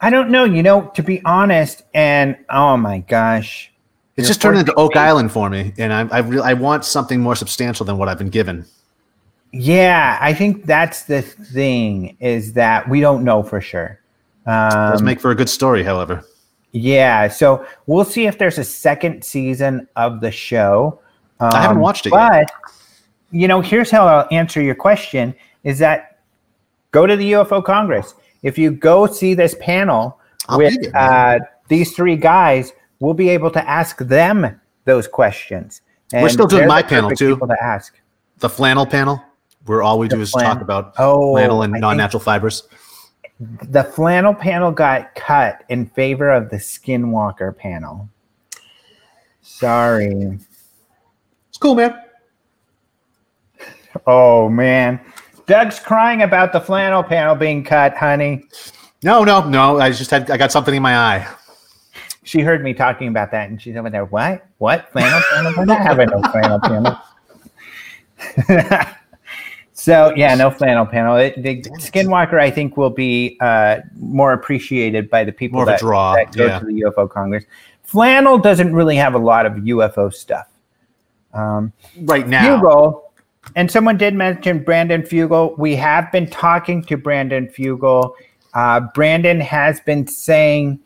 I don't know. You know, to be honest, and oh my gosh, It's just turned into Oak Island for me, and I I, re- I want something more substantial than what I've been given. yeah, I think that's the thing is that we don't know for sure. Does Um, make for a good story, however. yeah, so we'll see if there's a second season of the show. I haven't Um, watched it but, yet. you know, here's how I'll answer your question: is that go to the UFO Congress. If you go see this panel I'll with uh, these three guys, we'll be able to ask them those questions. We're still doing my the panel, too. People to ask. The flannel panel, where all we do is flan- talk about Oh, flannel and non-natural fibers. The flannel panel got cut in favor of the Skinwalker panel. Sorry. It's cool, man. Oh man, Doug's crying about the flannel panel being cut, honey. No, no, no. I just had I got something in my eye. She heard me talking about that, and she's over there. What? What flannel panel? We're not having no flannel panel. so yeah, no flannel panel. It, the Skinwalker, I think, will be uh, more appreciated by the people More of a that, draw, that go yeah. to the UFO Congress. Flannel doesn't really have a lot of UFO stuff. Um, Right now. Fugal, and someone did mention Brandon Fugal. We have been talking to Brandon Fugal. Uh, Brandon has been saying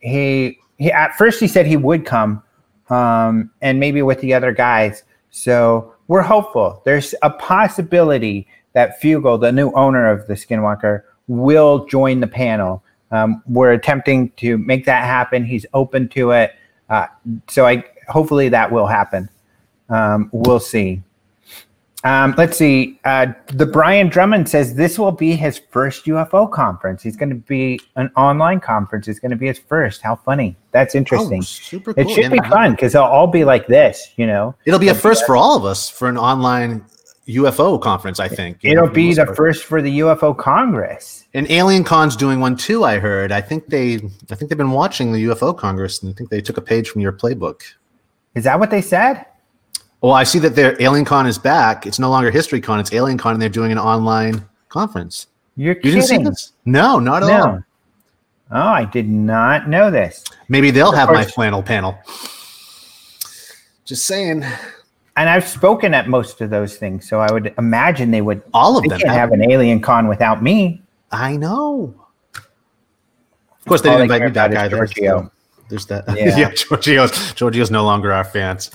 he, he at first he said he would come, um, and maybe with the other guys. So we're hopeful. There's a possibility that Fugal, the new owner of the Skinwalker, will join the panel. Um, we're attempting to make that happen. He's open to it. Uh, so I hopefully that will happen. Um, we'll see. Um, let's see. Uh, the Brian Drummond says this will be his first UFO conference. He's going to be an online conference. It's going to be his first. How funny! That's interesting. Oh, super cool. it should Yeah, be fun because they'll all be like this. You know, It'll be a first for all of us for an online UFO conference. I think it'll for be the part. first for the UFO Congress. And Alien Con's doing one too. I heard. I think they. I think they've been watching the UFO Congress, and I think they took a page from your playbook. Is that what they said? Well, I see that their Alien Con is back. It's no longer History Con. It's Alien Con, and they're doing an online conference. You're You kidding? didn't see this? No, not at all. Oh, I did not know this. Maybe they'll have my flannel panel. Just saying. And I've spoken at most of those things, so I would imagine they would. All of They them. can't have an alien con without me. I know. Of course, they All didn't invite me back either. Giorgio. so There's that. Yeah. Yeah, Giorgio's Giorgio's no longer our fans.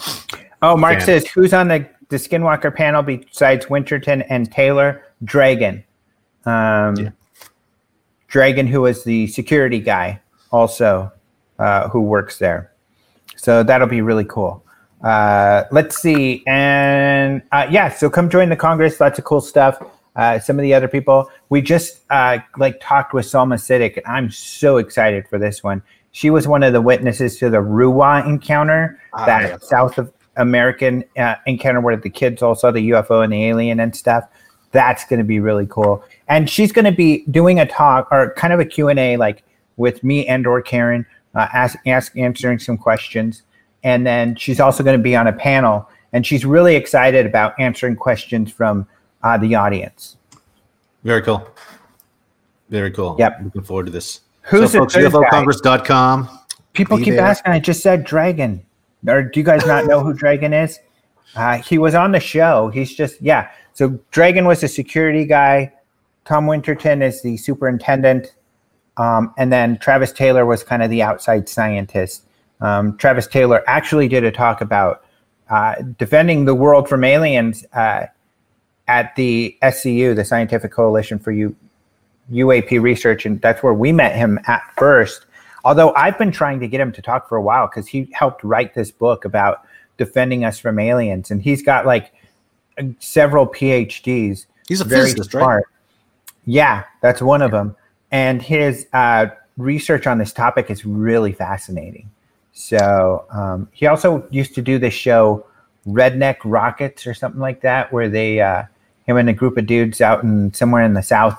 Oh, Mark Fan. says, who's on the, the Skinwalker panel besides Winterton and Taylor? Dragon. Um, Yeah. Dragon, who is the security guy, also, uh, who works there. So that'll be really cool. Uh, let's see. And uh, yeah, so come join the Congress. Lots of cool stuff. Uh, some of the other people. We just uh, like talked with Salma Siddick, and I'm so excited for this one. She was one of the witnesses to the Ruwa encounter Ah, that yeah. South of American uh, encounter where the kids all saw the UFO and the alien and stuff. That's going to be really cool. And she's going to be doing a talk or kind of a Q&A like with me and or Karen, uh, ask, ask, answering some questions. And then she's also going to be on a panel and she's really excited about answering questions from uh, the audience. Very cool. Very cool. Yep. Looking forward to this. Who's so, folks? UFOcongress.com. People keep there. asking. I just said Dragon. Or do you guys not know who Dragon is? Uh, he was on the show. He's just yeah. So Dragon was a security guy. Tom Winterton is the superintendent, um, and then Travis Taylor was kind of the outside scientist. Um, Travis Taylor actually did a talk about uh, defending the world from aliens uh, at the SCU, the Scientific Coalition for U- UAP Research, and that's where we met him at first. Although I've been trying to get him to talk for a while because he helped write this book about defending us from aliens, and he's got like several PhDs. He's a Very physicist, right? Yeah, that's one of them. And his uh, research on this topic is really fascinating. So um, he also used to do this show, Redneck Rockets or something like that, where they, uh, him and a group of dudes out in somewhere in the South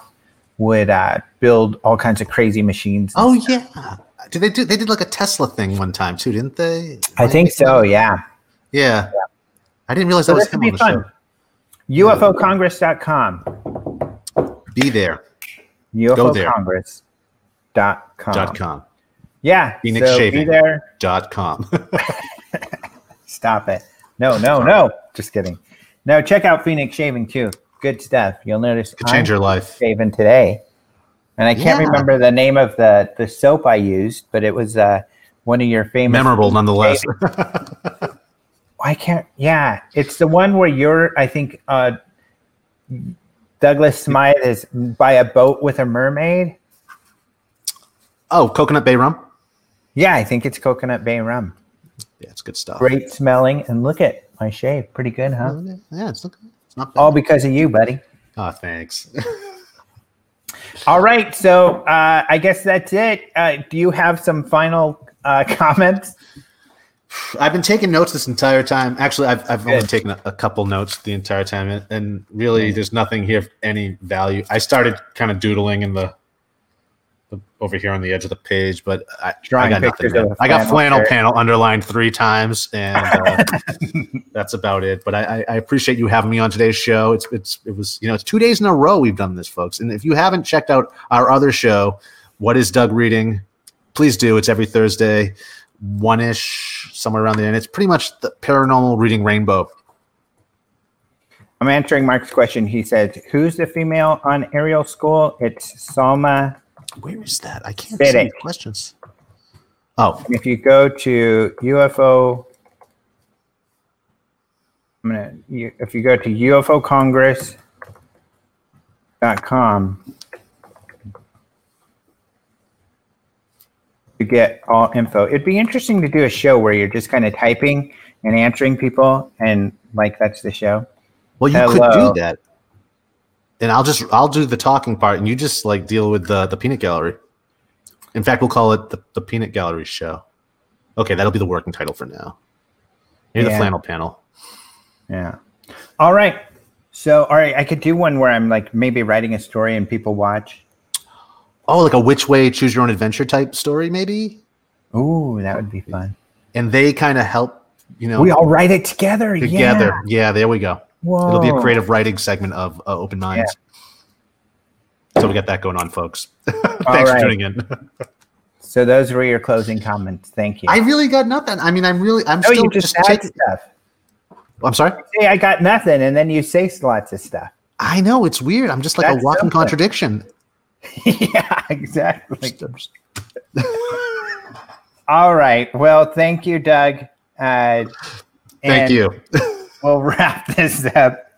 would uh, build all kinds of crazy machines. Oh stuff. yeah. Did they do? They did like a Tesla thing one time too, didn't they? I think so. Yeah. Yeah. I didn't realize So that was him on be the fun. UFOcongress.com. show. Be there. there. UFOcongress.com. Dot com. Yeah. Phoenix so Shaving. be there. Dot com. Stop it. No, no, no. Just kidding. No, check out Phoenix Shaving too. Good stuff. You'll notice Could change I'm your life. shaving today. And I can't Yeah. remember the name of the, the soap I used, but it was uh, one of your famous Memorable nonetheless. I can't. Yeah, it's the one where you're. I think uh, Douglas Smythe is by a boat with a mermaid. oh, Coconut Bay rum. Yeah, I think it's Coconut Bay rum. Yeah, it's good stuff. Great smelling, and look at my shave. Pretty good, huh? Yeah, it's, look- it's not bad. All because of you, buddy. oh, thanks. All right, so uh, I guess that's it. Uh, do you have some final uh, comments? I've been taking notes this entire time. Actually, I've, I've only taken a, a couple notes the entire time, and, and really, there's nothing here of any value. I started kind of doodling in the, the over here on the edge of the page, but I, I got nothing. pictures there. of a I got flannel shirt. panel underlined three times, and uh, that's about it. But I, I, I appreciate you having me on today's show. It's it's it was you know it's two days in a row we've done this, folks. And if you haven't checked out our other show, what is Doug reading? Please do. It's every Thursday, one ish, somewhere around there, and it's pretty much the paranormal reading rainbow. I'm answering Mark's question. He said, "Who's the female on Ariel School?" It's Salma. Where is that? I can't Spit see it. questions. Oh, And if you go to UFO, I'm gonna. You, if you go to UFOCongress.com to get all info, it'd be interesting to do a show where you're just kind of typing and answering people, and like that's the show. Well, you Hello. could do that, and I'll just I'll do the talking part, and you just like deal with the the peanut gallery. In fact, we'll call it the, the peanut gallery show. Okay, that'll be the working title for now. Maybe Yeah. the flannel panel. Yeah. All right. So, all right, I could do one where I'm like maybe writing a story and people watch. Oh, like a which way choose your own adventure type story, maybe. Ooh, that would be fun. And they kind of help, you know, We all write it together. together. Yeah. there we go. Yeah. It'll be a creative writing segment of uh, Open Minds. So we got that going on, folks. Thanks right. for tuning in. So those were your closing comments. Thank you. I really got nothing. I mean, I'm really, I'm no, still you just, just add taking- stuff. I'm sorry. Say I got nothing, and then you say lots of stuff. I know it's weird. I'm just like That's a walking something. contradiction. yeah, exactly. All right. Well, thank you, Doug. Uh, Thank you. We'll wrap this up.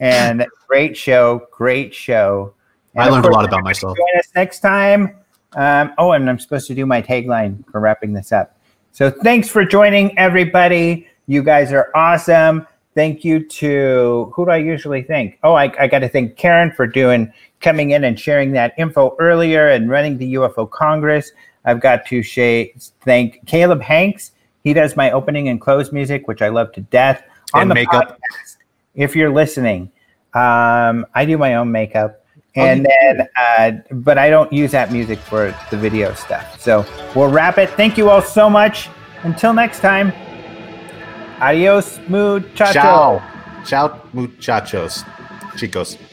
And great show. Great show. And I learned a lot about myself. Join us next time. Um, oh, and I'm supposed to do my tagline for wrapping this up. So thanks for joining, everybody. You guys are awesome. Thank you to who do I usually thank? Oh, I, I got to thank Karen for doing coming in and sharing that info earlier and running the UFO Congress. I've got to sh- thank Caleb Hanks. He does my opening and close music, which I love to death. And makeup. podcast, if you're listening, um, I do my own makeup. Oh, And then, uh, but I don't use that music for the video stuff. So we'll wrap it. Thank you all so much. Until next time, adios, muchachos. Ciao. Ciao, muchachos. Chicos.